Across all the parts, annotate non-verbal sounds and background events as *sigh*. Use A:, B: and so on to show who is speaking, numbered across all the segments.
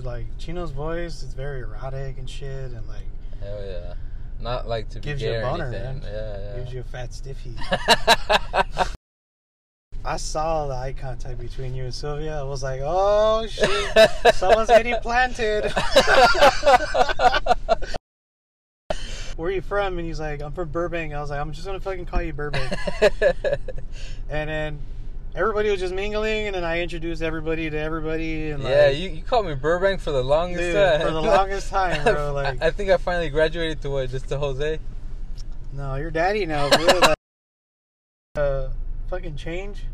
A: dude. Like Chino's voice is very erotic and shit, and like
B: Hell yeah. Not like to be
A: Gives you a boner,
B: anything.
A: man.
B: Yeah, yeah.
A: gives you a fat stiffy. *laughs* I saw the eye contact between you and Sylvia. I was like, oh shit, someone's getting planted. *laughs* Where are you from? And he's like, I'm from Burbank. I was like, I'm just gonna fucking call you Burbank. *laughs* and then everybody was just mingling, and then I introduced everybody to everybody. And
B: yeah,
A: like,
B: you, you called me Burbank for the longest
A: Dude,
B: time.
A: for the longest *laughs* time, bro, like-
B: I, think I finally graduated to what, just to Jose?
A: No, you're daddy now, bro. *laughs* like, uh, fucking change.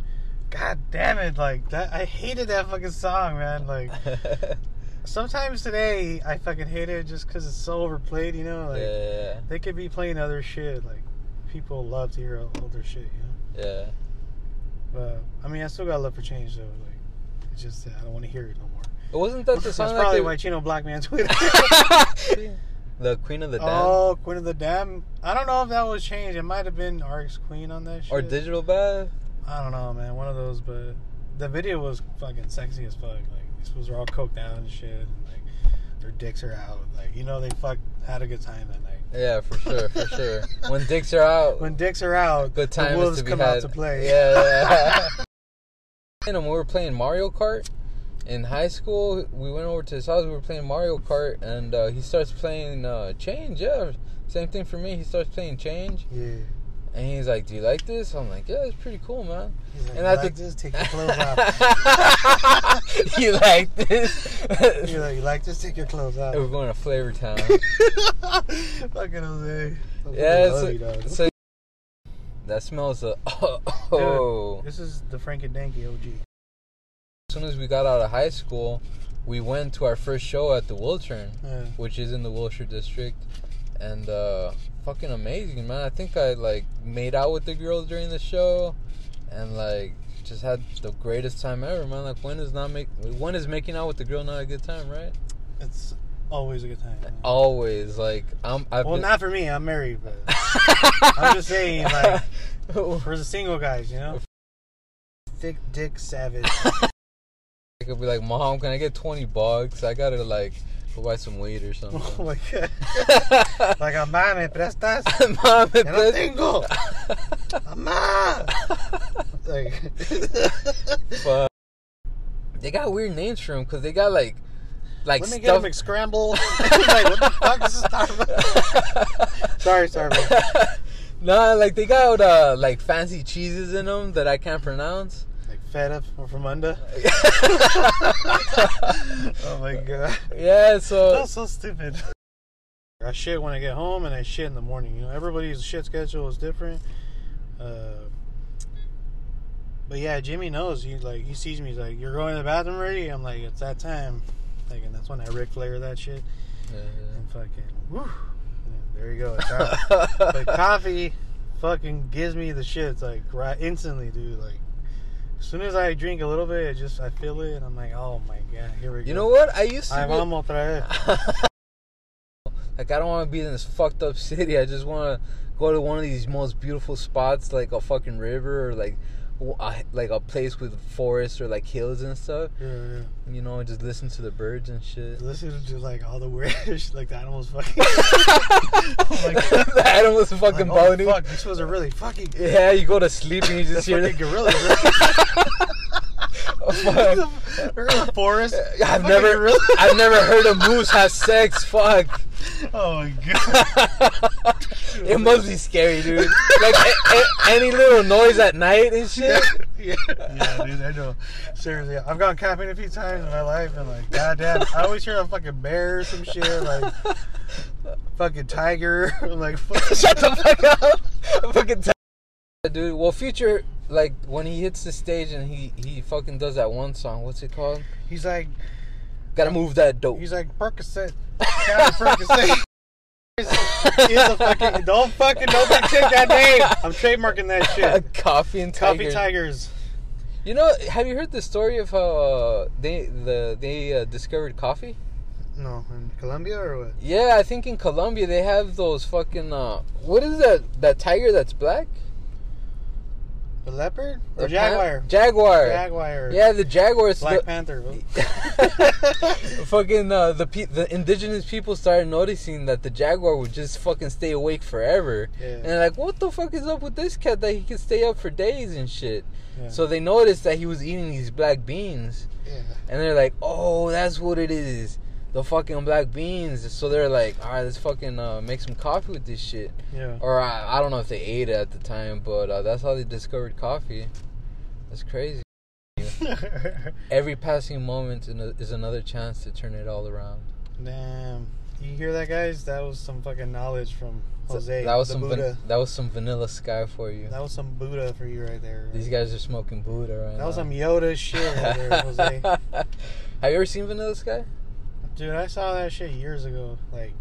A: God damn it! Like that, I hated that fucking song, man. Like *laughs* sometimes today, I fucking hate it just because it's so overplayed. You know, like
B: yeah,
A: they could be playing other shit. Like people love to hear older shit. You know,
B: yeah.
A: But I mean, I still got love for change though. Like it's just I don't want to hear it no more.
B: It wasn't that the song?
A: That's probably
B: that
A: why Chino Black Man tweeted. *laughs*
B: the Queen of the Dam
A: oh, Queen of the Dam. I don't know if that was changed. It might have been RX Queen on that shit.
B: or Digital Bath?
A: I don't know, man. One of those, but the video was fucking sexy as fuck. Like these fools are all coked out and shit, and like their dicks are out. Like you know, they fuck had a good time that night.
B: Yeah, for sure, for sure. When dicks are out,
A: When dicks are out,
B: good time
A: the wolves
B: to be
A: come
B: had.
A: out to play.
B: Yeah. yeah. and *laughs* we were playing Mario Kart in high school, we went over to his house. We were playing Mario Kart, and uh, he starts playing uh, Change. Yeah, same thing for me. He starts playing Change,
A: yeah.
B: And he's like, "Do you like this?" I'm like, "Yeah, it's pretty cool, man."
A: He's like,
B: And I
A: like this? Take your clothes off. *laughs*
B: you like this? *laughs*
A: You're like, you like this? Take your clothes off.
B: We're going to Flavor Town. *laughs*
A: fucking Jose.
B: Yeah, so,
A: you, dog.
B: so that smells of oh.
A: This is the Frank and Danky OG.
B: As soon as we got out of high school, we went to our first show at the Wiltern,
A: Yeah.
B: which is in the Wilshire district, and uh, fucking amazing, man. I think I like made out with the girls during the show, and like just had the greatest time ever, man. Like when is not make when is making out with the girl not a good time, right?
A: It's always a good time. man.
B: Always, like I'm. I've
A: Well,
B: been,
A: not for me. I'm married, but *laughs* I'm just saying, like, *laughs* for the single guys, you know. Thick dick savage. *laughs*
B: I could be like, Mom, can I get twenty bucks? I gotta like buy some weed or
A: oh
B: something.
A: my *laughs* god. Like, mamá, *laughs* me prestas. *laughs*
B: Mom,
A: Ya no tengo. Mamá. Like,
B: Fuck. They got weird names for them because they got like, like
A: let me get a
B: stuff.
A: Like, what the fuck is this sorry, Starbucks.
B: nah, like they got uh, like fancy cheeses in them that I can't pronounce.
A: Feta or from under. *laughs* Oh my god.
B: yeah, so
A: That's so stupid. I shit when I get home and I shit in the morning. You know, everybody's shit schedule is different. Uh, but yeah, Jimmy knows. He like he sees me. He's like, "You're going to the bathroom already?" I'm like, "It's that time." Like, and that's when I Ric Flair that shit
B: Yeah,
A: and fucking woo. There you go. It's *laughs* but coffee fucking gives me the shits like right instantly, dude. Like as soon as I drink a little bit, I just I feel it and I'm like, "Oh my god, here we go."
B: you know what? I used to.
A: I'm
B: be-
A: otra *laughs*
B: like I don't want to be in this fucked up *laughs* city. I just want to go to one of these most beautiful spots, like a fucking river or like, a, like a place with forest or like hills and stuff.
A: Yeah, yeah.
B: You know, just listen to the birds and shit.
A: Listen to like all the weird *laughs* shit, like the animals *laughs* fucking. oh my god.
B: the animals fucking
A: like, oh, fuck, these ones are really fucking.
B: Yeah, you go to sleep and you just hear the. *laughs* Oh, fuck.
A: They're the forest.
B: I've
A: Fucking
B: never,
A: gorilla.
B: I've never heard a moose have sex. Fuck.
A: Oh my god.
B: it must be scary, dude. Like a, a, any little noise at night and shit.
A: yeah, yeah, dude, I know. Seriously, I've gone camping a few times in my life, and like, goddamn, I always hear a fucking bear or some shit, like fucking tiger, I'm *laughs* like, fuck. *laughs*
B: Shut the fuck up. fucking t- dude. Well, future like when he hits the stage and he he fucking does that one song. What's it called?
A: He's like,
B: Gotta move that dope.
A: he's like Percocet, County Percocet. A fucking don't fucking nobody take that name. I'm trademarking that shit. *laughs*
B: Coffee and tiger.
A: Coffee tigers.
B: You know, have you heard the story of how uh, they the they uh, discovered coffee?
A: No, in Colombia or what?
B: Yeah, I think in Colombia they have those fucking uh, what is that that tiger that's black?
A: The leopard or
B: The
A: jaguar?
B: pan- jaguar.
A: Jaguar.
B: Yeah, the jaguars.
A: Black
B: the-
A: Panther. *laughs* *laughs*
B: fucking uh, the pe- the indigenous people started noticing that the jaguar would just fucking stay awake forever.
A: Yeah.
B: And they're like, what the fuck is up with this cat that he can stay up for days and shit?
A: Yeah.
B: So they noticed that he was eating these black beans.
A: yeah.
B: And they're like, oh, that's what it is. The fucking black beans. So they're like, all right, let's fucking uh, make some coffee with this shit.
A: Yeah.
B: Or I, I don't know if they ate it at the time, but uh, that's how they discovered coffee. That's crazy. *laughs* Every passing moment is another chance to turn it all around.
A: Damn. You hear that, guys? That was some fucking knowledge from Jose.
B: that was some van- that was some vanilla sky for you.
A: That was some Buddha for you right there.
B: These guys are smoking Buddha right now.
A: That was some Yoda shit right there, Jose. *laughs*
B: Have you ever seen Vanilla Sky?
A: Dude, I saw that shit years ago, like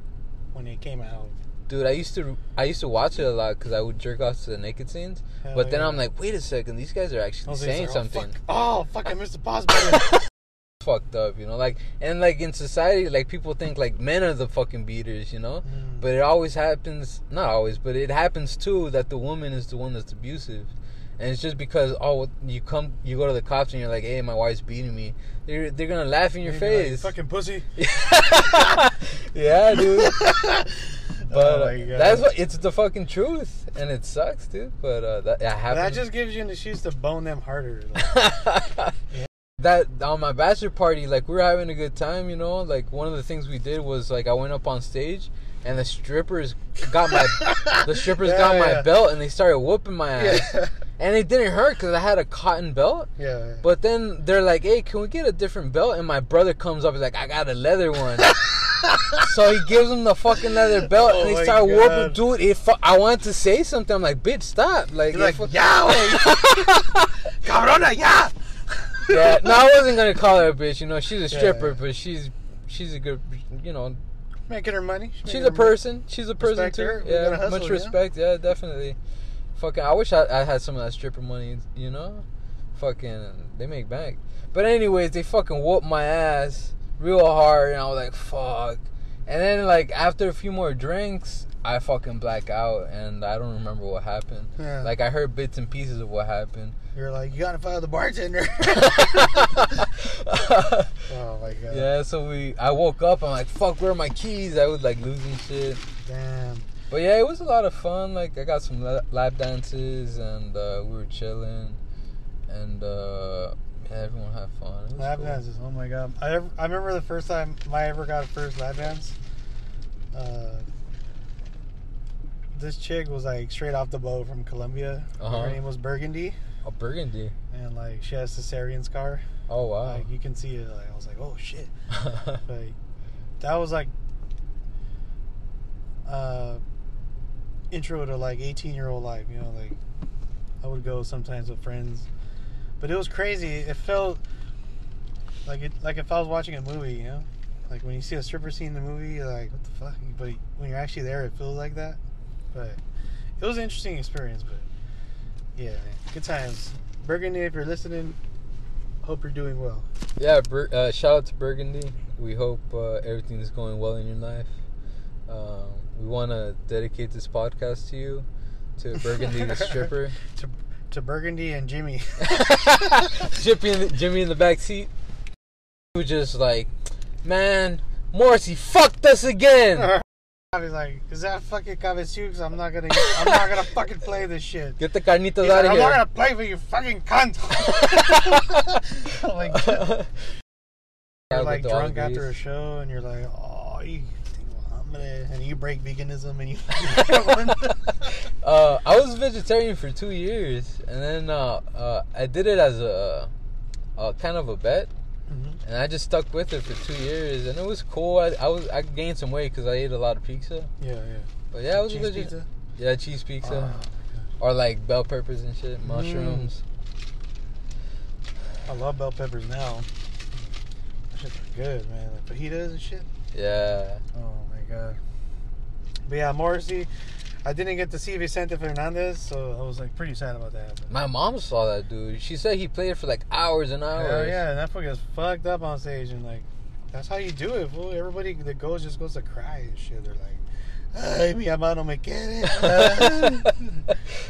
A: when it came out.
B: Dude, I used to I used to watch it a lot because I would jerk off to the naked scenes.
A: Hell
B: but then
A: yeah.
B: I'm like, wait a second, these guys are actually saying
A: like,
B: something.
A: Oh, fuck, oh, fuck I missed the pause button. *laughs*
B: fucked up, you know. Like and like in society, like people think like men are the fucking beaters, you know.
A: Mm.
B: But it always happens, not always, but it happens too that the woman is the one that's abusive. And it's just because oh you come you go to the cops and you're like hey my wife's beating me they're they're gonna laugh in your
A: be like,
B: face
A: fucking pussy. *laughs*
B: yeah dude *laughs* but
A: Oh my God.
B: that's what it's the fucking truth and it sucks dude but uh, that, that
A: That just gives you an excuse to bone them harder. Like, *laughs*
B: that on my bachelor party, like we were having a good time, you know. Like one of the things we did was like I went up on stage and the strippers got my the strippers
A: Yeah,
B: got my
A: yeah.
B: belt and they started whooping my ass.
A: yeah.
B: And it didn't hurt because I had a cotton belt.
A: yeah.
B: But then they're like, "Hey, can we get a different belt?" And my brother comes up, he's like, "I got a leather one." *laughs* so he gives him the fucking leather belt,
A: Oh
B: and they start whooping. Dude, it fu- I wanted to say something. I'm like, "Bitch, stop!" Like,
A: like,
B: it fu-
A: yeah, oh, *laughs* cabrona, yeah.
B: yeah, no, I wasn't gonna call her a bitch. You know, she's a stripper,
A: yeah.
B: but she's she's a good. You know,
A: Making her money.
B: she's
A: making
B: a
A: her money.
B: person. She's a person
A: Respect
B: too.
A: her.
B: Yeah,
A: hustle,
B: much respect. Yeah, definitely. Fucking, I wish I, I had some of that stripper money. You know, fucking, they make bank. But anyways, they fucking whooped my ass real hard, and I was like, fuck. And then like after a few more drinks, I fucking black out, and I don't remember what happened.
A: Yeah.
B: Like I heard bits and pieces of what happened.
A: You're like, you gotta fire the bartender. *laughs* oh my god.
B: Yeah, so we. I woke up. I'm like, "Fuck, where are my keys?" I was like losing shit.
A: Damn.
B: But yeah, it was a lot of fun. Like I got some la- lap dances, and uh, we were chilling, and uh, yeah, everyone had fun.
A: Lap
B: cool.
A: dances. Oh my god. I ever, I remember the first time I ever got a first lap dance. Uh, this chick was like straight off the boat from Colombia.
B: Uh-huh.
A: Her name was Burgundy,
B: Oh, Burgundy.
A: and like she has cesarean scar.
B: Oh wow.
A: Like you can see it. Like I was like, oh shit. *laughs* Like that was like uh intro to like 18 year old life. You know, like I would go sometimes with friends, but it was crazy. It felt like it like if I was watching a movie. You know, like when you see a stripper scene in the movie, you're like what the fuck. But when you're actually there, it feels like that. But it was an interesting experience. But yeah, good times. Burgundy, if you're listening, hope you're doing well.
B: yeah. Uh, shout out to Burgundy. We hope uh, everything is going well in your life. Um, we want to dedicate this podcast to you, to *laughs* Burgundy the stripper.
A: to to Burgundy and Jimmy. *laughs*
B: Jimmy in the, Jimmy in the back seat. Was just like, man, Morrissey fucked us again. *laughs*
A: I was like, "Is that fucking Cabezu? Because I'm not gonna, I'm not gonna fucking play this shit."
B: Get the carnitas
A: He's
B: out
A: like,
B: of
A: I'm not gonna play for you, fucking cunt. like, you're like drunk after a show, and you're like, "Oh, you think Muhammad," and you break veganism, and you. *laughs* *laughs*
B: uh, I was vegetarian for two years, and then uh, uh, I did it as a, a kind of a bet,
A: Mhm.
B: and I just stuck with it for two years, and it was cool. I, I was I gained some weight because I ate a lot of pizza,
A: Yeah, yeah.
B: but yeah, I was a
A: Cheese pizza.
B: Yeah, cheese pizza,
A: Oh,
B: or like bell peppers and shit, mushrooms.
A: I love bell peppers now. That shit's good, man. Like fajitas and shit.
B: Yeah,
A: Oh god. Uh, but yeah, Morrissey. I didn't get to see Vicente Fernandez, so I was like pretty sad about that. But
B: my mom saw that dude. She said he played for like hours and hours.
A: Hell yeah, and that fucker gets fucked up on stage, and like, that's how you do it, fool. Everybody that goes just goes to cry and shit. They're like, "Ay, mi amado me quiere." *laughs*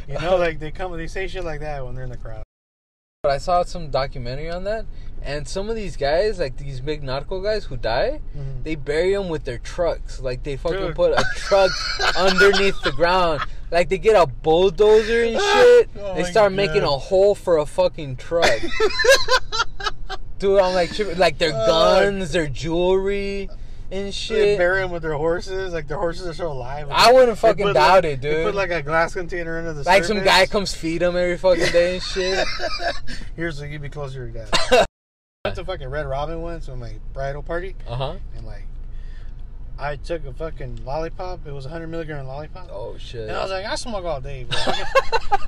A: you know, like they come, they say shit like that when they're in the crowd.
B: But I saw some documentary on that, And some of these guys, like these big narco guys who die,
A: Mhm.
B: they bury them with their trucks. Like they fucking
A: Dude.
B: put a truck *laughs* underneath the ground. Like they get a bulldozer and *laughs* shit.
A: Oh
B: they
A: my
B: start making a hole for a fucking truck. *laughs* Dude, I'm like, tripping- like their guns, their jewelry, and shit.
A: They bury them with their horses. Like their horses are so alive.
B: I wouldn't
A: They
B: fucking doubt
A: like-
B: it,
A: They
B: dude.
A: put like a glass container under the
B: Like some guy comes feed them every fucking day and shit.
A: Here's so you be closer to your dad. I went to fucking Red Robin once with my bridal party,
B: Uh huh.
A: and like, I took a fucking lollipop. It was a hundred milligram lollipop,
B: Oh shit.
A: and I was like, I smoke all day, bro.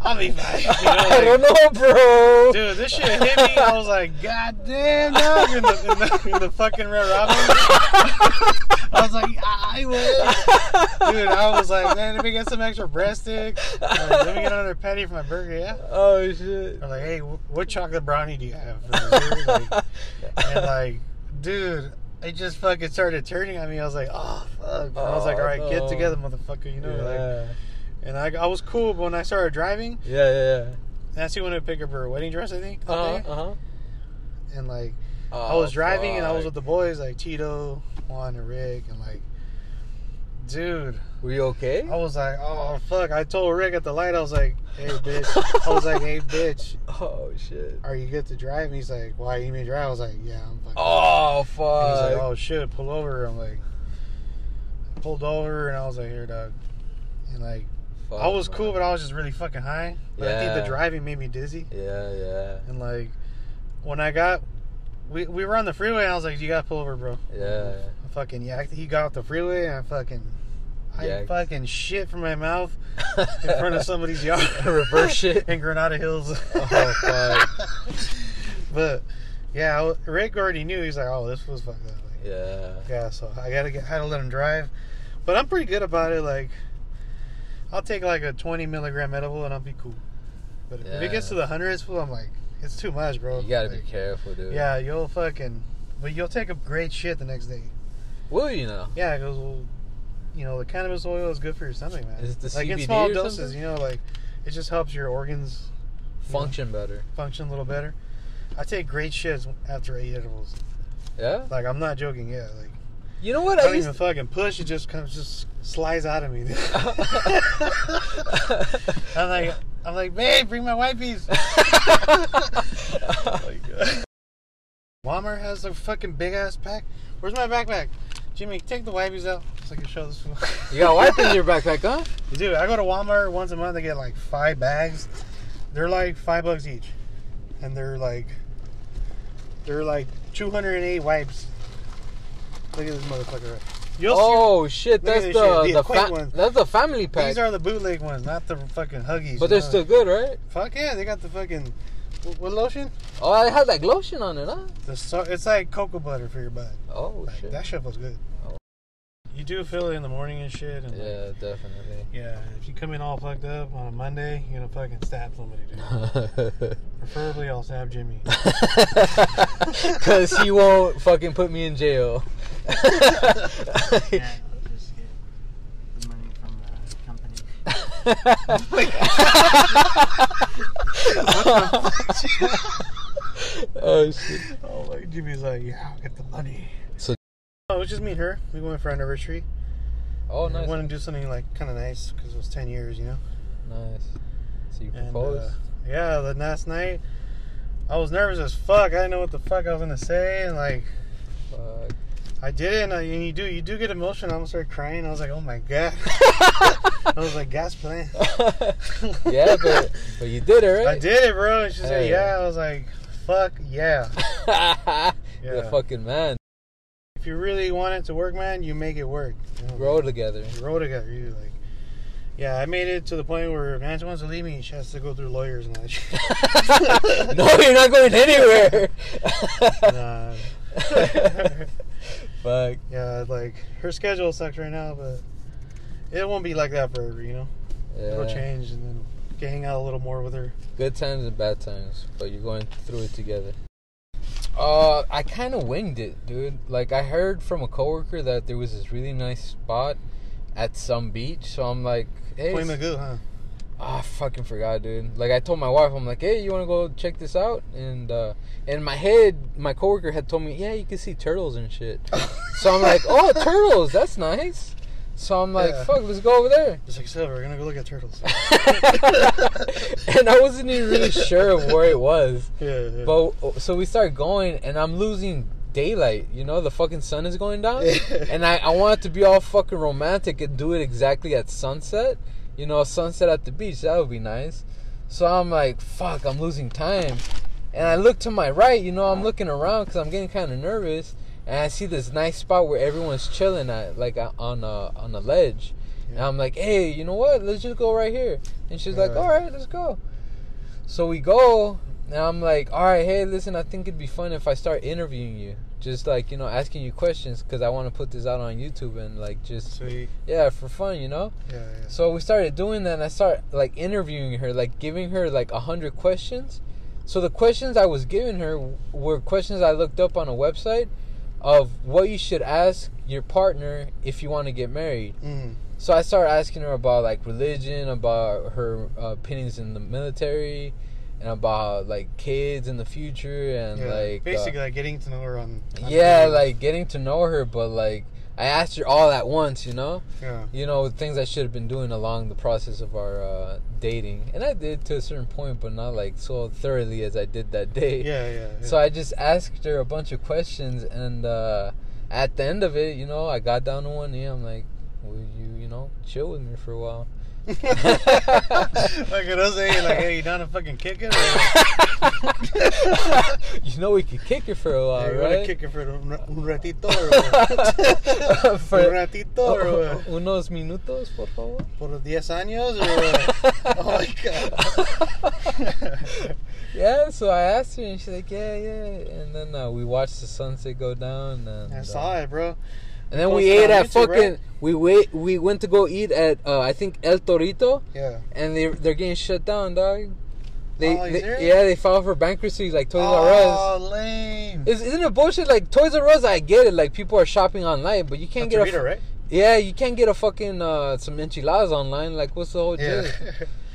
A: I'll be fine. *laughs* You know,
B: I don't know, bro.
A: Dude, this shit hit me. I was like, God damn, dog, in the, in the, in the fucking Red Robin. *laughs* I was like, I will. Dude, I was like, man, let me get some extra breast sticks. Like, let me get another patty for my burger, yeah?
B: Oh shit.
A: I'm like, hey, what chocolate brownie do you have? Like, and *laughs* like, dude, it just fucking started turning on me. I was like, oh fuck. And I was like,
B: Oh,
A: all right, get together, motherfucker. You know, like,
B: yeah.
A: and I, I was cool, but when I started driving,
B: yeah, yeah, yeah.
A: Nancy wanted to pick up her wedding dress, I think.
B: Uh huh. Uh huh.
A: And like,
B: Oh,
A: I was driving and I was with the boys, like Tito, Juan, and Rick, and like, dude,
B: Were you okay?
A: I was like, oh fuck. I told Rick at the light, I was like, hey bitch. I was like, hey bitch, *laughs*
B: Oh shit.
A: are you good to drive? And he's like, why you mean drive? I was like, yeah, I'm fucking.
B: Oh fuck.
A: he's like, oh shit, pull over. I'm like, I pulled over and I was like, here, dog. And like,
B: Fuck,
A: I was
B: man.
A: cool, but I was just really fucking high. But I think
B: Yeah.
A: the driving made me dizzy.
B: Yeah, yeah,
A: And like, when I got, we, we were on the freeway and I was like, you gotta pull over, bro.
B: yeah.
A: I fucking yacked. He got off the freeway and I fucking, I
B: Yacked.
A: fucking shit from my mouth *laughs* in front of somebody's yard.
B: Reverse shit. *laughs*
A: in Granada Hills.
B: Oh, fuck. *laughs*
A: but yeah, Rick already knew. He's like, oh, this was fucked up. Like,
B: Yeah.
A: yeah, so I gotta get, had to let him drive. But I'm pretty good about it. Like, I'll take like a 20 milligram edible and I'll be cool. But if it gets to the hundreds, well, I'm like, it's too much, bro.
B: You gotta
A: Like,
B: be careful, dude.
A: Yeah, you'll fucking, but you'll take a great shit the next day.
B: Will you know?
A: Yeah, because well, you know, the cannabis oil is good for your stomach, man.
B: Is it the
A: like in small
B: or
A: doses,
B: something?
A: you know, like it just helps your organs
B: Function better.
A: function a little better. I take great shits after I eat edibles.
B: Yeah.
A: Like I'm not joking. Yeah, like
B: You know what?
A: I
B: I
A: don't even fucking push. It just comes, just slides out of me. *laughs* *laughs* I'm like, I'm like, babe, bring my wipes. *laughs* Uh, Walmart has a fucking big ass pack. Where's my backpack? Jimmy, take the wipes out so I can show this. *laughs*
B: you got wipes in your *laughs* backpack, huh?
A: Dude, I go to Walmart once a month. I get like five bags. They're like five bucks each, and they're like, they're like 208 wipes. Look at this motherfucker. Right. You'll see-
B: Oh shit! That's the
A: shit, the
B: the, fa-
A: ones.
B: that's the family pack.
A: These are the bootleg ones, not the fucking huggies.
B: but they're still good, right?
A: Fuck yeah, they got the fucking what, what lotion?
B: Oh, I had like lotion on it, huh?
A: The so, it's like cocoa butter for your butt.
B: Oh
A: Like,
B: shit.
A: that shit feels good.
B: Oh.
A: You do feel it in the morning and shit. And like,
B: Yeah, definitely.
A: yeah. If you come in all fucked up on a Monday, you're gonna fucking stab somebody, dude. *laughs* Preferably, I'll stab Jimmy. *laughs* *laughs*
B: Cause he won't fucking put me in jail.
C: Yeah, just get the money from the company.
B: oh shit.
A: Oh, like Jimmy's like, yeah, I'll get the money.
B: So-
A: oh, it was just me and her. We went for our anniversary.
B: Oh
A: We
B: nice.
A: wanted to do something like kind of nice because it was ten years, you know.
B: Nice. So you
A: And
B: proposed?
A: uh, yeah, the last night, I was nervous as fuck. I didn't know what the fuck I was gonna say, and like
B: Fuck.
A: I did it, and, I, and you do, you do get emotional. I almost started crying. I was like, oh my god. I was like, gas plant. *laughs*
B: yeah, but but you did it, right?
A: I did it, bro. And she said,
B: Hey.
A: yeah. I was like, fuck yeah. *laughs*
B: You're a fucking man.
A: If you really want it to work, man, you make it work. You know?
B: Grow together.
A: Roll together. You like, yeah. I made it to the point where Nancy wants to leave me, she has to go through lawyers and all that shit. *laughs*
B: no, you're not going anywhere.
A: Nah.
B: Fuck.
A: yeah, like her schedule sucks right now, but it won't be like that forever. You know, it'll change, and then get hang out a little more with her.
B: Good times and bad times, but you're going through it together. Uh, I kind of winged it, dude. Like I heard from a coworker that there was this really nice spot at some beach, so I'm like, hey,
A: Point Mugu, huh?
B: Oh, I fucking forgot, dude. Like I told my wife, I'm like, hey, you want to go check this out? And uh, in my head, my coworker had told me, yeah, you can see turtles and shit. *laughs* so I'm like, oh, turtles, that's nice. So I'm like,
A: Yeah.
B: fuck, let's go over there.
A: It's like Silver. We're gonna go look at turtles. *laughs*
B: and I wasn't even really sure of where it was. *laughs*
A: yeah, yeah.
B: But so we start going, and I'm losing daylight. You know, the fucking sun is going down, and I I want it to be all fucking romantic and do it exactly at sunset. You know, sunset at the beach. That would be nice. So I'm like, fuck, I'm losing time. And I look to my right. You know, I'm looking around because I'm getting kind of nervous, and I see this nice spot where everyone's chilling at, like uh, on a on a ledge. And I'm like, hey, you know what? Let's just go right here. And she's like,
A: Yeah.
B: all right, let's go. So we go, and I'm like, all right, hey, listen, I think it'd be fun if I start interviewing you. Just like, you know, asking you questions because I want to put this out on YouTube and like just,
A: Sweet.
B: yeah, for fun, you know?
A: Yeah, yeah.
B: So we started doing that and I start like interviewing her, like giving her like a hundred questions. So the questions I was giving her were questions I looked up on a website of what you should ask your partner if you want to get married.
A: Mm.
B: So I started asking her about like religion, about her uh, opinions in the military, and about like kids in the future, and
A: yeah.
B: like uh,
A: basically like getting to know her on. on
B: yeah, like getting to know her. But like I asked her all at once, you know,
A: yeah.
B: you know things I should have been doing along the process of our uh, dating, and I did to a certain point, but not like so thoroughly as I did that day.
A: Yeah, yeah. yeah.
B: So I just asked her a bunch of questions, and uh, at the end of it, you know, I got down to one knee. I'm like, "Will you, you know, chill with me for a while?"
A: Like it was saying, like, hey, you down to fucking kick it? *laughs*
B: You know, we could kick it for a while,
A: hey, you
B: right?
A: kick it for un, un *laughs* ratito or? *laughs*
B: For-
A: un ratito?
B: Unos minutos, por favor.
A: Por 10 años or? Oh my god.
B: yeah, so I asked her, and she's like, "Yeah, yeah." And then uh, we watched the sunset go down, and
A: I
B: uh,
A: saw it, bro.
B: And then we ate at fucking.
A: right?
B: We wait. We went to go eat at uh, I think El Torito,
A: Yeah.
B: and they they're getting shut down, dog. They,
A: Oh,
B: they- yeah, they filed for bankruptcy like Toys R Us.
A: Oh, lame.
B: Is, isn't it bullshit? Like Toys R Us, I get it. Like people are shopping online, but you can't
A: That's
B: get a
A: right?
B: yeah, you can't get a fucking uh, some enchiladas online. Like what's the whole
A: Yeah. *laughs*